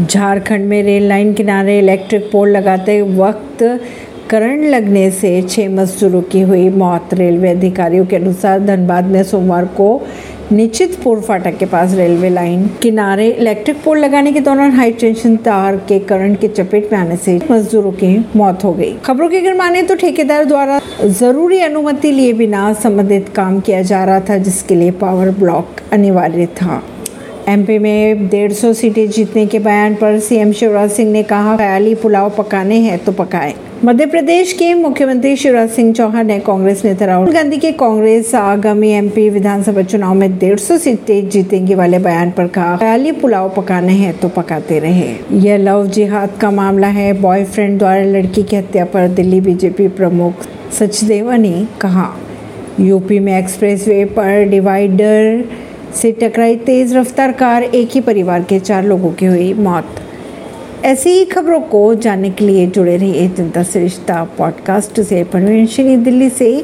झारखंड में rail line किनारे electric pole लगाते वक्त करंट लगने से छह मजदूरों की हुई मौत। रेलवे अधिकारियों के अनुसार धनबाद में सोमवार को निश्चितपुर फाटक के पास रेलवे लाइन किनारे इलेक्ट्रिक पोल लगाने के दौरान हाई टेंशन तार के करंट की चपेट में आने से मजदूरों की मौत हो गई। खबरों की अगर माने तो ठेकेदार द्वारा ज़रूरी अनुमति लिए बिना संबंधित काम किया जा रहा था, जिसके लिए पावर ब्लॉक अनिवार्य था। एमपी में डेढ़ सौ सीटें जीतने के बयान पर सीएम शिवराज सिंह ने कहा, ख्याली पुलाव पकाने हैं तो पकाए। मध्य प्रदेश के मुख्यमंत्री शिवराज सिंह चौहान ने कांग्रेस नेता राहुल गांधी के कांग्रेस आगामी एमपी विधानसभा चुनाव में डेढ़ सौ सीटें जीतेंगे वाले बयान पर कहा, ख्याली पुलाव पकाने हैं तो पकाते रहे। यह लव जिहाद का मामला है। बॉयफ्रेंड द्वारा लड़की की हत्या पर दिल्ली बीजेपी प्रमुख सचदेवा ने कहा, यूपी में एक्सप्रेसवे पर डिवाइडर से टकराई तेज रफ्तार कार एक ही परिवार के चार लोगों की हुई मौत। ऐसी ही खबरों को जानने के लिए जुड़े रहिए जनता सरिश्ता पॉडकास्ट से। परवीन दिल्ली से